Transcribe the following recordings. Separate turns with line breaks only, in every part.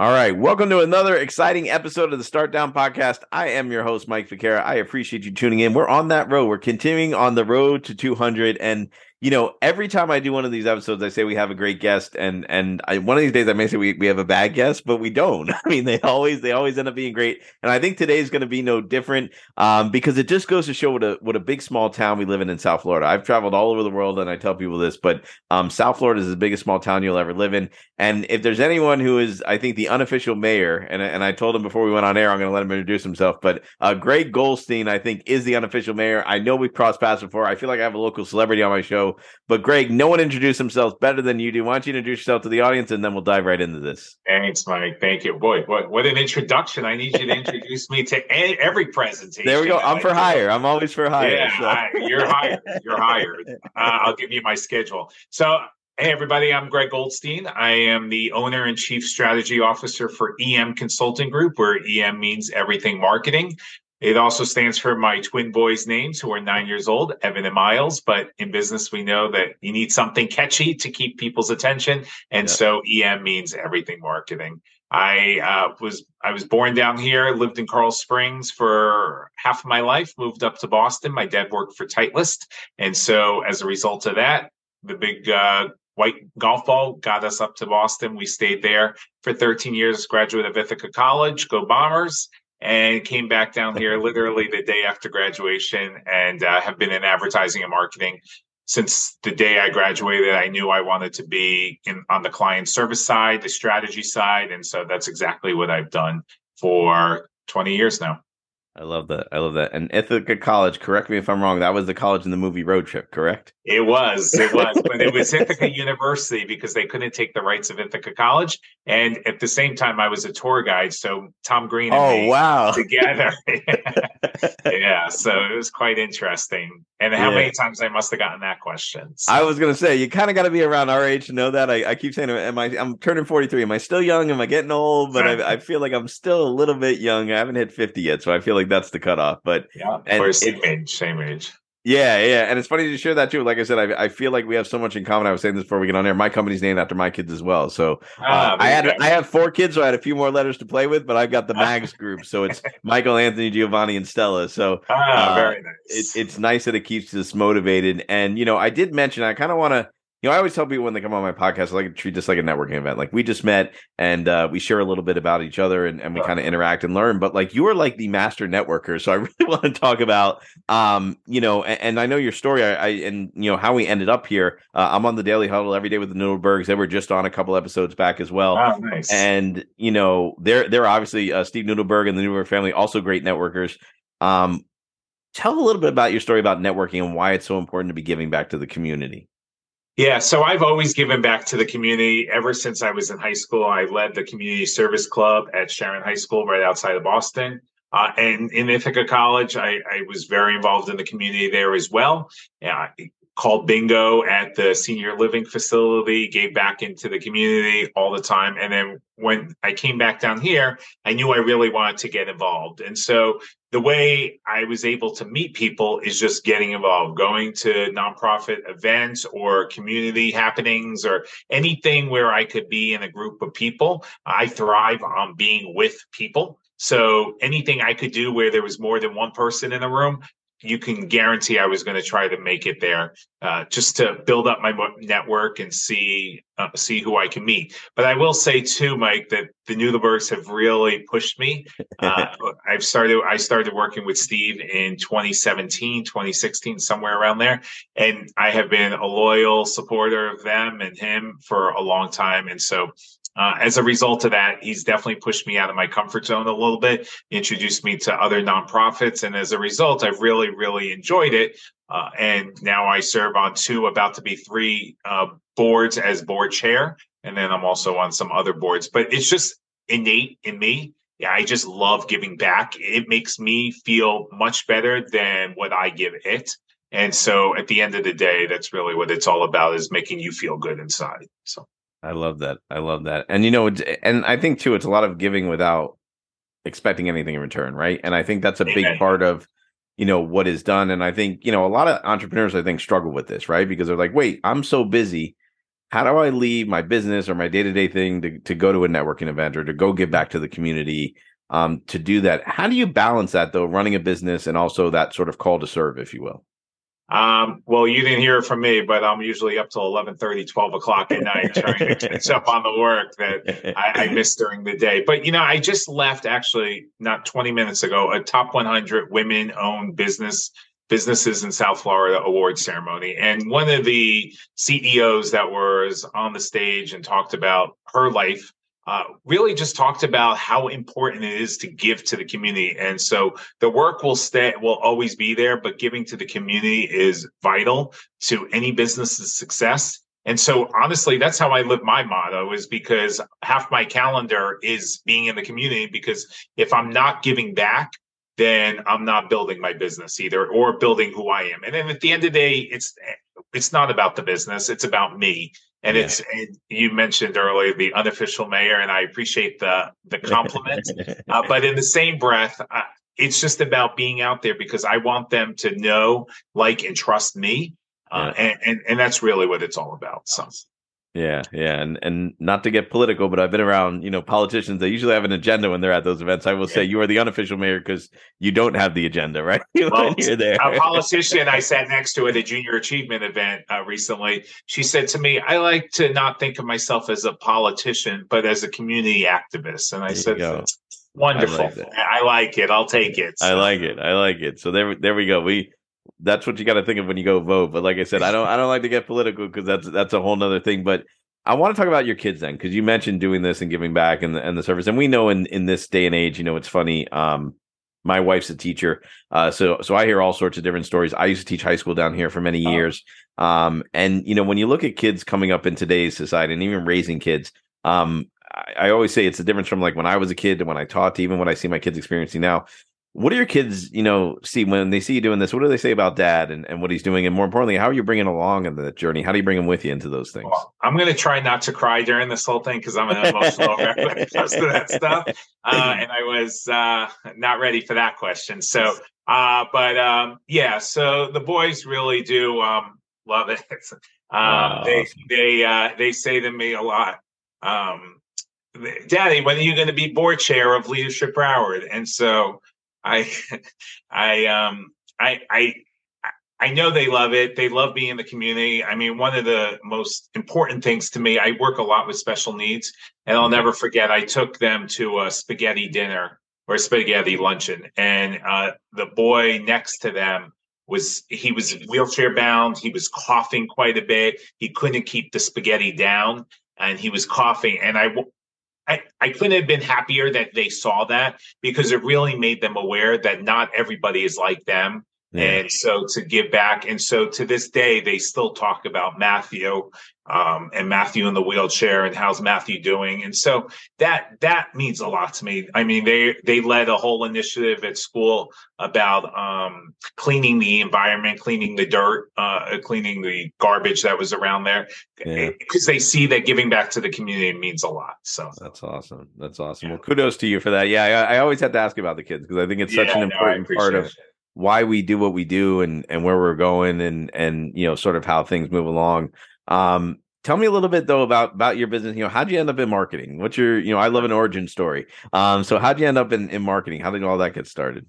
All right, welcome to another exciting episode of the StartDown podcast. I am your host, Mike Ficara. I appreciate you tuning in. We're on that road. We're continuing on the road to 200, and you know, every time I do one of these episodes, I say we have a great guest, and and I, one of these days I may say we, we have a bad guest, but we don't. I mean, they always they always end up being great, and I think today is going to be no different um, because it just goes to show what a what a big small town we live in in South Florida. I've traveled all over the world, and I tell people this, but um, South Florida is the biggest small town you'll ever live in. And if there's anyone who is, I think, the unofficial mayor, and and I told him before we went on air, I'm going to let him introduce himself, but uh, Greg Goldstein, I think, is the unofficial mayor. I know we've crossed paths before. I feel like I have a local celebrity on my show, but Greg no one introduced themselves better than you do. Why don't you introduce yourself to the audience and then we'll dive right into this.
Thanks, Mike. Thank you. Boy, what, what an introduction. I need you to introduce me to every presentation.
There we go. I'm for hire. I'm always for hire.
Yeah, so. I, you're hired. You're hired. Uh, I'll give you my schedule. So, hey, everybody, I'm Greg Goldstein. I am the owner and chief strategy officer for EM Consulting Group, where EM means everything marketing. It also stands for my twin boys' names, who are nine years old, Evan and Miles. But in business, we know that you need something catchy to keep people's attention, and yeah. so EM means everything marketing. I uh, was I was born down here, lived in Coral Springs for half of my life, moved up to Boston. My dad worked for Titleist, and so as a result of that, the big uh, white golf ball got us up to Boston. We stayed there for 13 years, graduate of Ithaca College, go Bombers, and came back down here literally the day after graduation and uh, have been in advertising and marketing since the day I graduated. I knew I wanted to be in on the client service side, the strategy side, and so that's exactly what I've done for 20 years now.
I love that. I love that. And Ithaca College, correct me if I'm wrong, that was the college in the movie Road Trip, correct?
It was. It was. but it was Ithaca University because they couldn't take the rights of Ithaca College. And at the same time, I was a tour guide. So Tom Green and
oh,
me
wow.
together. yeah. So it was quite interesting. And how yeah. many times I must have gotten that question?
So. I was going to say, you kind of got to be around our age to know that. I, I, keep saying, am I, I'm turning 43. Am I still young? Am I getting old? But I, I feel like I'm still a little bit young. I haven't hit 50 yet. So I feel like that's the cutoff. But
yeah, and same age, same age.
Yeah, yeah, and it's funny to share that too. Like I said, I, I feel like we have so much in common. I was saying this before we get on there. My company's named after my kids as well. So ah, uh, I had I have four kids, so I had a few more letters to play with. But I've got the Mags group, so it's Michael, Anthony, Giovanni, and Stella. So
ah, uh, very nice.
It, it's nice that it keeps us motivated. And you know, I did mention I kind of want to you know, I always tell people when they come on my podcast, I like to treat this like a networking event. Like we just met and uh, we share a little bit about each other and, and we kind of interact and learn. But like you are like the master networker. So I really want to talk about, um, you know, and, and I know your story I, I, and, you know, how we ended up here. Uh, I'm on the Daily Huddle every day with the Nudelbergs. They were just on a couple episodes back as well.
Oh, nice.
And, you know, they're, they're obviously uh, Steve Nudelberg and the Nudelberg family, also great networkers. Um, tell a little bit about your story about networking and why it's so important to be giving back to the community.
Yeah, so I've always given back to the community ever since I was in high school. I led the community service club at Sharon High School right outside of Boston. Uh, and in Ithaca College, I, I, was very involved in the community there as well. Yeah, called bingo at the senior living facility, gave back into the community all the time. And then when I came back down here, I knew I really wanted to get involved. And so the way I was able to meet people is just getting involved, going to nonprofit events or community happenings or anything where I could be in a group of people. I thrive on being with people. So anything I could do where there was more than one person in the room, you can guarantee I was going to try to make it there, uh, just to build up my network and see uh, see who I can meet. But I will say too, Mike, that the Nudelbergs have really pushed me. Uh, I've started I started working with Steve in 2017, 2016, somewhere around there, and I have been a loyal supporter of them and him for a long time. And so uh, as a result of that, he's definitely pushed me out of my comfort zone a little bit, introduced me to other nonprofits. And as a result, I've really, really enjoyed it. Uh, and now I serve on two, about to be three uh, boards as board chair. And then I'm also on some other boards, but it's just innate in me. Yeah, I just love giving back. It makes me feel much better than what I give it. And so at the end of the day, that's really what it's all about is making you feel good inside. So
I love that. I love that. And you know, and I think too, it's a lot of giving without expecting anything in return, right? And I think that's a big part of you know what is done. And I think you know a lot of entrepreneurs I think struggle with this, right? Because they're like, wait, I'm so busy. how do I leave my business or my day to day thing to, to go to a networking event or to go give back to the community? Um, to do that, how do you balance that though, running a business and also that sort of call to serve, if you will?
Um, well, you didn't hear it from me, but I'm usually up till 11 30, 12 o'clock at night trying to catch up on the work that I, I missed during the day. But, you know, I just left actually not 20 minutes ago a top 100 women owned business businesses in South Florida award ceremony. And one of the CEOs that was on the stage and talked about her life uh, really just talked about how important it is to give to the community. And so the work will stay, will always be there, but giving to the community is vital to any business's success. And so honestly, that's how I live my motto is because half my calendar is being in the community because if I'm not giving back, then I'm not building my business either or building who I am. And then at the end of the day, it's it's not about the business, it's about me. And yeah. it's and you mentioned earlier the unofficial mayor, and I appreciate the the compliment. uh, but in the same breath, uh, it's just about being out there because I want them to know, like, and trust me, uh, yeah. and, and and that's really what it's all about. So.
Yeah, yeah, and and not to get political, but I've been around, you know, politicians. They usually have an agenda when they're at those events. I will yeah. say you are the unofficial mayor because you don't have the agenda, right?
well, you're there. a politician I sat next to at a junior achievement event uh, recently. She said to me, "I like to not think of myself as a politician, but as a community activist." And I there said, "Wonderful, I like, I like, it. I'll take it."
So. I like it. I like it. So there, there we go. We that's what you got to think of when you go vote. But like I said, I don't I don't like to get political because that's that's a whole nother thing. But I want to talk about your kids then, because you mentioned doing this and giving back and the, and the service, and we know in in this day and age, you know, it's funny. Um, my wife's a teacher, uh, so so I hear all sorts of different stories. I used to teach high school down here for many oh. years, um, and you know, when you look at kids coming up in today's society and even raising kids, um, I, I always say it's the difference from like when I was a kid to when I taught to even what I see my kids experiencing now what do your kids, you know, see when they see you doing this? What do they say about dad and, and what he's doing? And more importantly, how are you bringing along in the journey? How do you bring them with you into those things? Well,
I'm going to try not to cry during this whole thing because I'm an emotional wreck when it comes to that stuff. Uh, and I was uh, not ready for that question. So, uh, but um, yeah, so the boys really do um, love it. Um, they they uh, they say to me a lot, um, Daddy, when are you going to be board chair of Leadership Broward? And so I, I, um, I, I, I know they love it. They love being in the community. I mean, one of the most important things to me, I work a lot with special needs, and I'll never forget. I took them to a spaghetti dinner or spaghetti luncheon, and uh, the boy next to them was he was wheelchair bound. He was coughing quite a bit. He couldn't keep the spaghetti down, and he was coughing. And I I, I couldn't have been happier that they saw that because it really made them aware that not everybody is like them. Yeah. And so to give back. And so to this day, they still talk about Matthew um, and Matthew in the wheelchair and how's Matthew doing. And so that that means a lot to me. I mean, they they led a whole initiative at school about um, cleaning the environment, cleaning the dirt, uh, cleaning the garbage that was around there, because yeah. they see that giving back to the community means a lot. So
that's awesome. That's awesome. Yeah. Well, kudos to you for that. Yeah, I, I, always have to ask about the kids because I think it's such an important no, part of. It why we do what we do and and where we're going and and you know sort of how things move along um tell me a little bit though about about your business. You know how'd you end up in marketing? What's your you know i love an origin story. Um so how'd you end up in, in marketing? How did all that get started?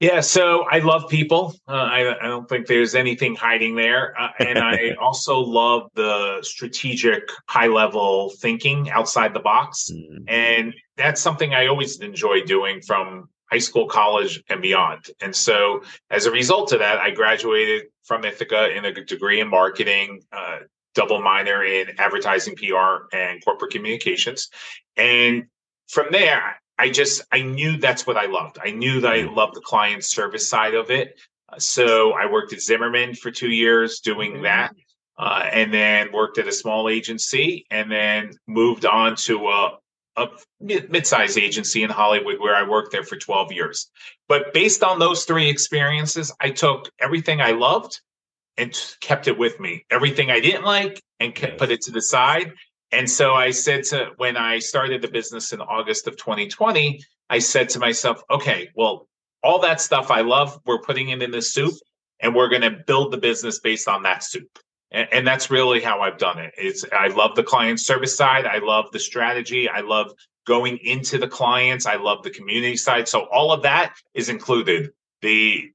Yeah so i love people. Uh, I, I don't think there's anything hiding there. Uh, and i also love the strategic high level thinking outside the box. Mm-hmm. and that's something i always enjoy doing from high school, college, and beyond. And so, as a result of that, I graduated from Ithaca in a degree in marketing, uh, double minor in advertising, PR, and corporate communications. And from there, I just I knew that's what I loved. I knew that I mm-hmm. loved the client service side of it. So I worked at Zimmerman for two years doing that. Uh, and then worked at a small agency and then moved on to a, a mid-sized agency in Hollywood where I worked there for 12 years. But based on those three experiences, I took everything I loved and kept it with me. Everything I didn't like and kept, put it to the side. And so I said to when I started the business in August of 2020, I said to myself, okay, well, all that stuff I love, we're putting it in the soup and we're going to build the business based on that soup. And, and that's really how I've done it. It's I love the client service side. I love the strategy. I love going into the clients. I love the community side. So all of that is included. The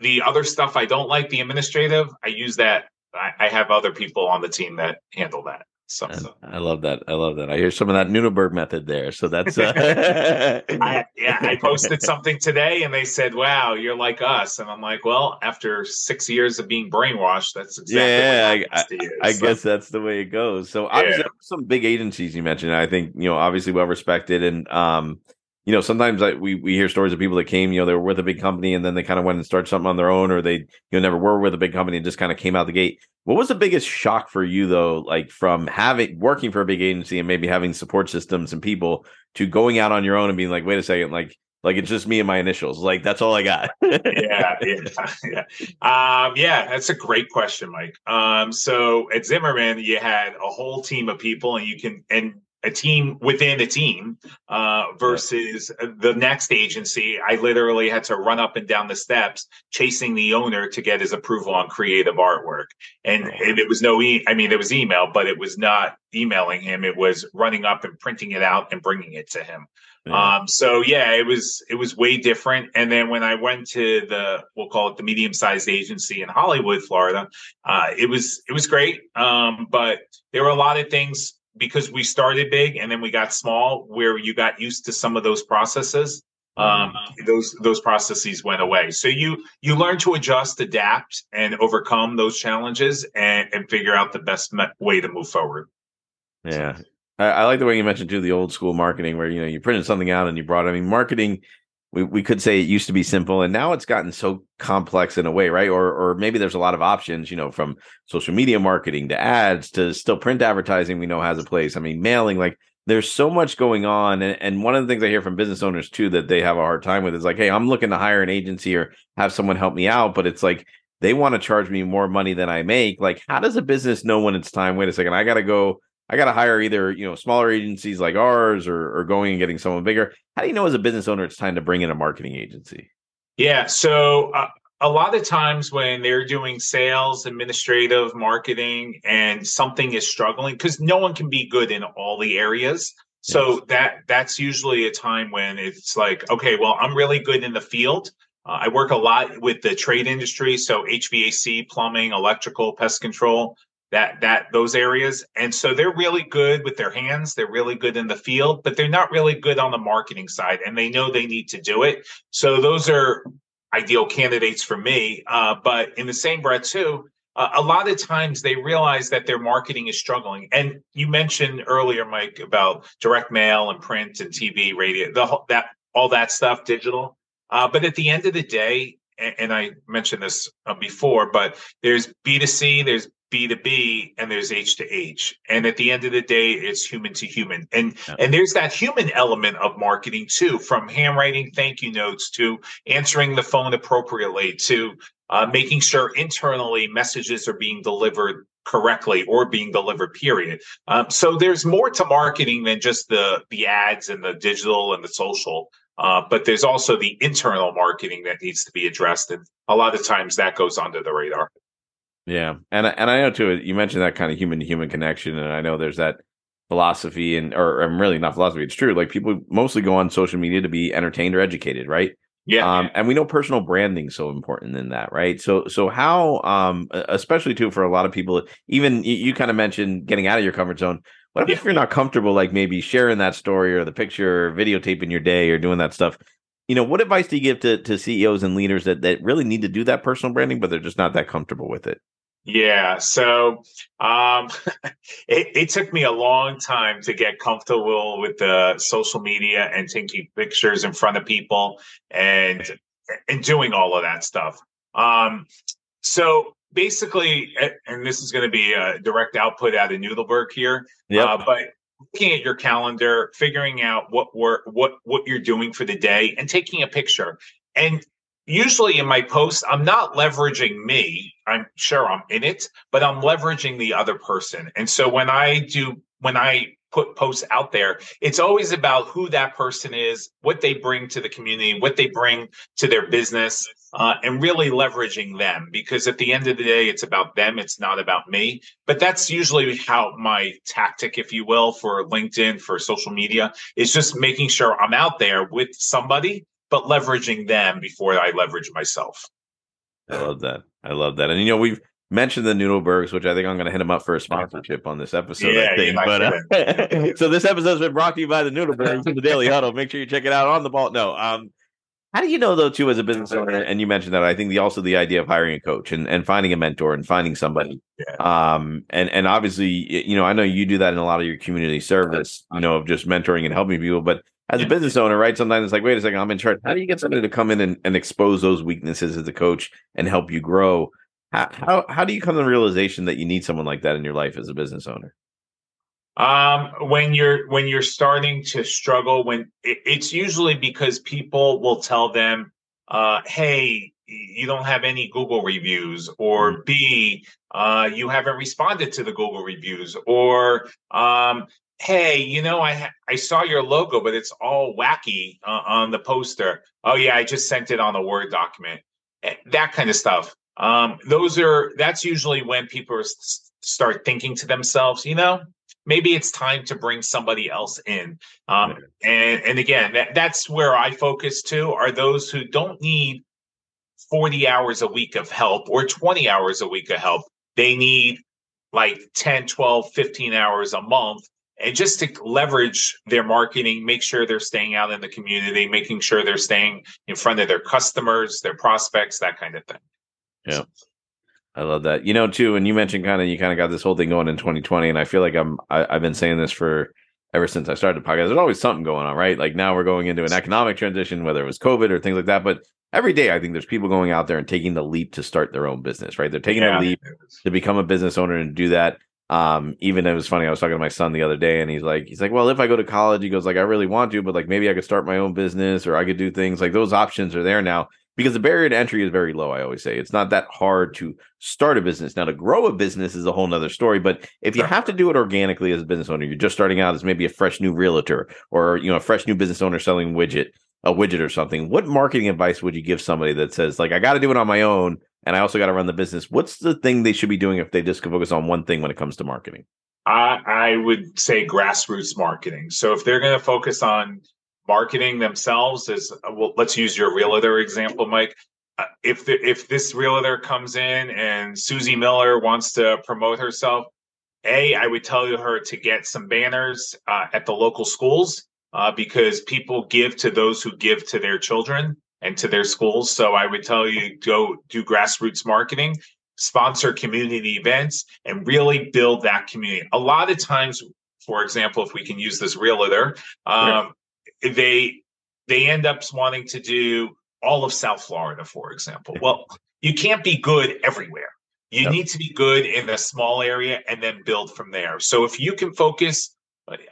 the other stuff I don't like, the administrative, I use that. I, I have other people on the team that handle that. So,
I love that. I love that. I hear some of that Nudelberg method there. So that's uh...
I, yeah. I posted something today, and they said, "Wow, you're like us." And I'm like, "Well, after six years of being brainwashed, that's exactly
yeah. I, I, I so. guess that's the way it goes. So obviously, yeah. some big agencies you mentioned. I think you know, obviously, well respected, and um, you know, sometimes I, we we hear stories of people that came, you know, they were with a big company and then they kind of went and started something on their own, or they you know never were with a big company and just kind of came out the gate. What was the biggest shock for you though, like from having working for a big agency and maybe having support systems and people to going out on your own and being like, wait a second, like like it's just me and my initials, like that's all I got.
yeah, yeah, yeah. Um, yeah, that's a great question, Mike. Um, so at Zimmerman, you had a whole team of people, and you can and a team within a team uh, versus the next agency. I literally had to run up and down the steps chasing the owner to get his approval on creative artwork. And, and it was no, e- I mean, it was email, but it was not emailing him. It was running up and printing it out and bringing it to him. Yeah. Um, so yeah, it was it was way different. And then when I went to the we'll call it the medium sized agency in Hollywood, Florida, uh, it was it was great. Um, but there were a lot of things because we started big and then we got small where you got used to some of those processes um, mm-hmm. those those processes went away so you you learn to adjust adapt and overcome those challenges and, and figure out the best me- way to move forward
yeah I, I, like the way you mentioned too the old school marketing where you know you printed something out and you brought it. i mean marketing we, we could say it used to be simple and now it's gotten so complex in a way right? Or or maybe there's a lot of options you know from social media marketing to ads to still print advertising we know has a place. I mean mailing like there's so much going on and, and one of the things i hear from business owners too that they have a hard time with is like hey i'm looking to hire an agency or have someone help me out but it's like they want to charge me more money than i make. Like how does a business know when it's time wait a second i gotta go I got to hire either you know smaller agencies like ours or, or going and getting someone bigger. How do you know as a business owner it's time to bring in a marketing agency?
Yeah, so uh, a lot of times when they're doing sales, administrative, marketing, and something is struggling because no one can be good in all the areas. So yes. that that's usually a time when it's like, okay, well, I'm really good in the field. Uh, I work a lot with the trade industry, so HVAC, plumbing, electrical, pest control that that those areas. And so they're really good with their hands. They're really good in the field but they're not really good on the marketing side and they know they need to do it. So those are ideal candidates for me. Uh, but in the same breath too uh, a lot of times they realize that their marketing is struggling. And you mentioned earlier mike about direct mail and print and tv radio the that all that stuff digital. Uh, but at the end of the day and I mentioned this uh, before, but there's B2C, there's B2B and there's H to H. And at the end of the day, it's human to human. And yeah. and there's that human element of marketing too, from handwriting thank you notes to answering the phone appropriately to uh, making sure internally messages are being delivered correctly or being delivered period um, so there's more to marketing than just the the ads and the digital and the social uh, but there's also the internal marketing that needs to be addressed and a lot of times that goes under the radar
yeah, and and I know too. You mentioned that kind of human to human connection, and I know there's that philosophy, and or, or really not philosophy. It's true. Like people mostly go on social media to be entertained or educated, right?
Yeah,
um, and we know personal branding so important in that, right? So, so how, um, especially too for a lot of people, even you, you kind of mentioned getting out of your comfort zone. What if, yeah. you're not comfortable, like maybe sharing that story or the picture, or videotaping your day, or doing that stuff? You know, what advice do you give to to CEOs and leaders that that really need to do that personal branding, but they're just not that comfortable with it?
Yeah. So um, it, it, took me a long time to get comfortable with the social media and taking pictures in front of people and and doing all of that stuff. Um, so basically, and this is going to be a direct output out of Nudelberg here. Yeah. Uh, but looking at your calendar, figuring out what work, what what you're doing for the day, and taking a picture. And usually in my posts, I'm not leveraging me. I'm sure I'm in it, but I'm leveraging the other person. And so when I do, when I put posts out there, it's always about who that person is, what they bring to the community, what they bring to their business. uh, and really leveraging them because at the end of the day, it's about them. It's not about me. But that's usually how my tactic, if you will, for LinkedIn, for social media is just making sure I'm out there with somebody, but leveraging them before I leverage myself.
I love that. I love that. And you know, we've mentioned the Nudelbergs, which I think I'm going to hit them up for a sponsorship on this episode. Yeah, I think. But uh, so this episode's been brought to you by the Nudelbergs and the Daily Huddle. Make sure you check it out on the ball. No, um, how do you know though too as a business owner? And you mentioned that I think the also the idea of hiring a coach and, and finding a mentor and finding somebody. Yeah. Um and and obviously you know I know you do that in a lot of your community service, you know, of just mentoring and helping people. But as a business owner, right? Sometimes it's like, wait a second, I'm in charge. How do you get somebody to come in and, and expose those weaknesses as a coach and help you grow? How, how how do you come to the realization that you need someone like that in your life as a business owner?
um when you're when you're starting to struggle when it, it's usually because people will tell them uh hey you don't have any google reviews or mm-hmm. b uh you haven't responded to the google reviews or um hey you know i ha- i saw your logo but it's all wacky uh, on the poster oh yeah i just sent it on a word document eh, that kind of stuff um those are that's usually when people start thinking to themselves you know maybe it's time to bring somebody else in. Um, and and again, that, that's where I focus too. Are those who don't need 40 hours a week of help or 20 hours a week of help. They need like 10, 12, 15 hours a month. And just to leverage their marketing, make sure they're staying out in the community, making sure they're staying in front of their customers, their prospects, that kind of thing.
Yeah. I love that. You know, too, and you mentioned kind of you kind of got this whole thing going in 2020, and I feel like I'm I, I've been saying this for ever since I started the podcast. There's always something going on, right? Like now we're going into an economic transition, whether it was COVID or things like that. But every day, I think there's people going out there and taking the leap to start their own business, right? They're taking yeah. the leap to become a business owner and do that. Um, even it was funny. I was talking to my son the other day, and he's like, he's like, well, if I go to college, he goes like, I really want to, but like maybe I could start my own business or I could do things like those options are there now because the barrier to entry is very low. I always say it's not that hard to start a business. Now to grow a business is a whole nother story. But if you have to do it organically as a business owner, you're just starting out as maybe a fresh new realtor or you know a fresh new business owner selling widget, a widget or something. What marketing advice would you give somebody that says like I got to do it on my own and I also got to run the business? What's the thing they should be doing if they just focus on one thing when it comes to marketing?
I, I would say grassroots marketing. So if they're going to focus on marketing themselves is well let's use your realtor example mike uh, if the, if this realtor comes in and susie miller wants to promote herself a i would tell her to get some banners uh, at the local schools uh, because people give to those who give to their children and to their schools so i would tell you go do grassroots marketing sponsor community events and really build that community a lot of times for example if we can use this realtor um, they they end up wanting to do all of South Florida, for example. Well, you can't be good everywhere. You yep. need to be good in a small area and then build from there. So if you can focus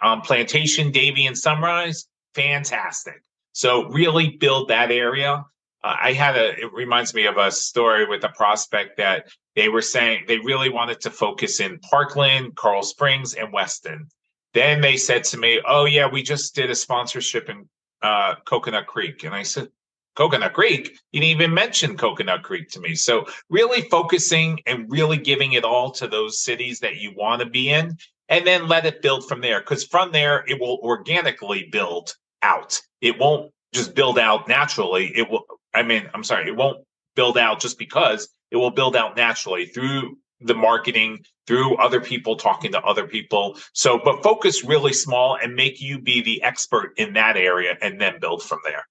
on Plantation, Davie, and Sunrise, fantastic. So really build that area. Uh, I had a, it reminds me of a story with a prospect that they were saying they really wanted to focus in Parkland, Coral Springs, and Weston. Then they said to me, "Oh yeah, we just did a sponsorship in uh, Coconut Creek," and I said, "Coconut Creek? You didn't even mention Coconut Creek to me." So really focusing and really giving it all to those cities that you want to be in, and then let it build from there. Because from there, it will organically build out. It won't just build out naturally. It will. I mean, I'm sorry, it won't build out just because it will build out naturally through the marketing through other people talking to other people. So, but focus really small and make you be the expert in that area and then build from there.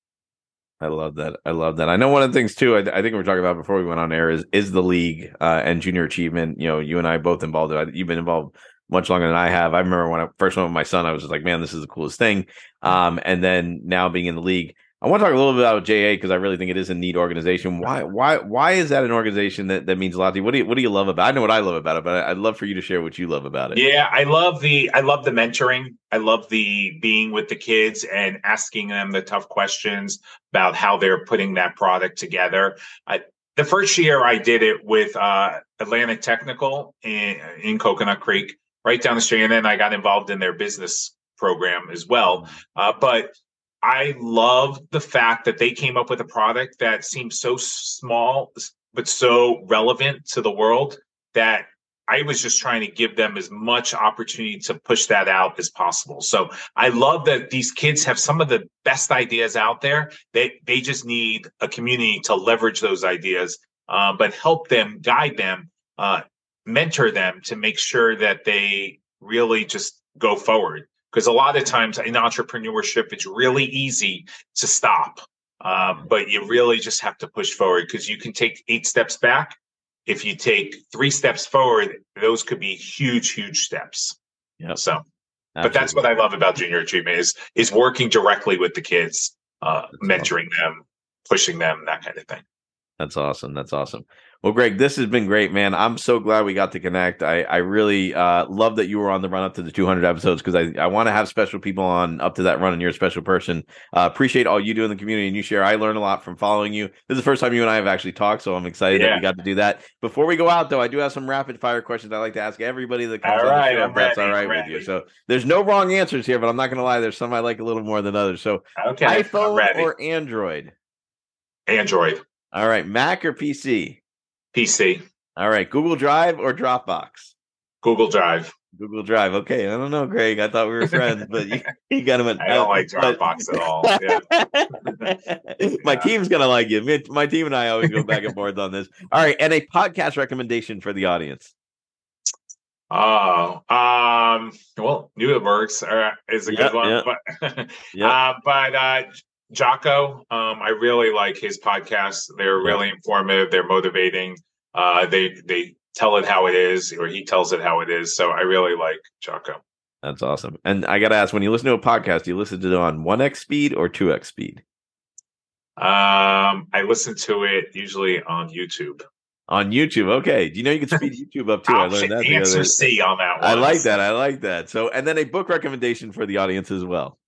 I love that. I love that. I know one of the things too. I, I think we were talking about before we went on air is is the league uh, and junior achievement. You know, you and I both involved. You've been involved much longer than I have. I remember when I first went with my son, I was just like, "Man, this is the coolest thing." Um, and then now being in the league, I want to talk a little bit about JA because I really think it is a neat organization. Why why why is that an organization that, that means a lot to you? What do you what do you love about? It? I know what I love about it, but I'd love for you to share what you love about it.
Yeah, I love the I love the mentoring. I love the being with the kids and asking them the tough questions about how they're putting that product together. I, the first year I did it with uh, Atlantic Technical in, in Coconut Creek, right down the street, and then I got involved in their business program as well. Uh, but I love the fact that they came up with a product that seems so small but so relevant to the world that I was just trying to give them as much opportunity to push that out as possible. So I love that these kids have some of the best ideas out there. They they just need a community to leverage those ideas, uh, but help them, guide them, uh, mentor them to make sure that they really just go forward. Because a lot of times in entrepreneurship, it's really easy to stop, uh, but you really just have to push forward because you can take eight steps back if you take three steps forward, those could be huge, huge steps.
Yeah.
So, Absolutely. but that's what I love about junior achievement is is working directly with the kids, uh, mentoring awesome. them, pushing them, that kind of thing.
That's awesome. That's awesome. Well, Greg, this has been great, man. I'm so glad we got to connect. I, I really uh, love that you were on the run up to the 200 episodes because I, I want to have special people on up to that run, and you're a special person. Uh, appreciate all you do in the community and you share. I learn a lot from following you. This is the first time you and I have actually talked, so I'm excited yeah. that we got to do that. Before we go out, though, I do have some rapid fire questions I like to ask everybody that comes
all
on
right,
the show.
I'm that's
all right with you. So there's no wrong answers here, but I'm not going to lie. There's some I like a little more than others. So
okay,
iPhone or Android?
Android.
All right, Mac or PC?
PC.
All right, Google Drive or Dropbox?
Google Drive.
Google Drive. Okay, I don't know, Greg. I thought we were friends, but you, you got him.
At, I don't like Dropbox but... at all.
Yeah. my yeah. team's gonna like you. My team and I always go back and forth on this. All right, and a podcast recommendation for the audience.
Oh, um, well, Newbergs uh, is a yep, good one, yep. but yep. uh, but uh, Jocko, um, I really like his podcasts. They're really informative. They're motivating. Uh, they they tell it how it is, or he tells it how it is. So I really like Jocko.
That's awesome. And I got to ask, when you listen to a podcast, do you listen to it on one x speed or two x speed?
Um, I listen to it usually on YouTube.
On YouTube, okay. Do you know you can speed YouTube up too? I learned that.
Answer C on that one.
I like that. I like that. So, and then a book recommendation for the audience as well.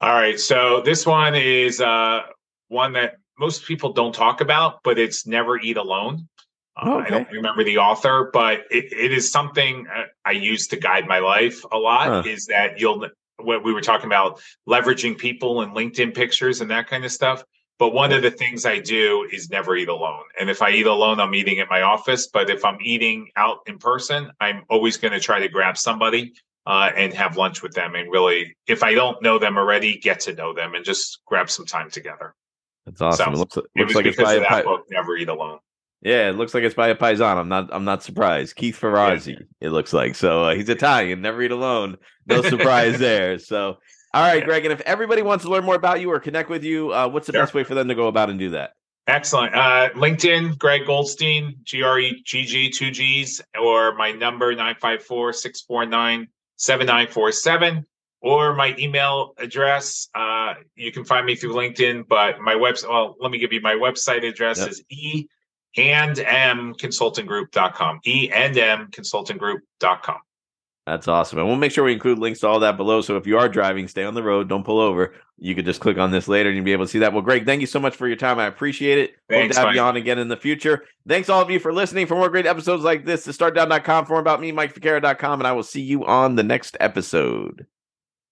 All right. So this one is uh, one that most people don't talk about, but it's Never Eat Alone. Uh, okay. I don't remember the author, but it, it is something uh, I use to guide my life a lot. Huh. Is that you'll what we were talking about leveraging people and LinkedIn pictures and that kind of stuff. But one of the things I do is never eat alone. And if I eat alone, I'm eating at my office. But if I'm eating out in person, I'm always going to try to grab somebody uh, and have lunch with them. And really, if I don't know them already, get to know them and just grab some time together.
That's awesome. So, it looks,
looks it like it's by a pi- book, Never Eat Alone.
Yeah, it looks like it's by a paisan. I'm not. I'm not surprised. Keith Ferrazzi. Yeah. It looks like so. Uh, he's Italian. Never eat alone. No surprise there. So, all right, yeah. Greg. And if everybody wants to learn more about you or connect with you, uh, what's the sure. best way for them to go about and do that?
Excellent. Uh, LinkedIn, Greg Goldstein, G R E G G, two G's, or my number 954 649 7947 or my email address. Uh, you can find me through LinkedIn, but my website, well, let me give you my website address yep. is e and m consultinggroup.com. E and m consultinggroup.com.
That's awesome. And we'll make sure we include links to all that below. So if you are driving, stay on the road, don't pull over. You could just click on this later and you'll be able to see that. Well, Greg, thank you so much for your time. I appreciate it. Thanks, Hope to have you on again in the future. Thanks all of you for listening. For more great episodes like this, to startdown.com, for more about me, MikeFicara.com, and I will see you on the next episode.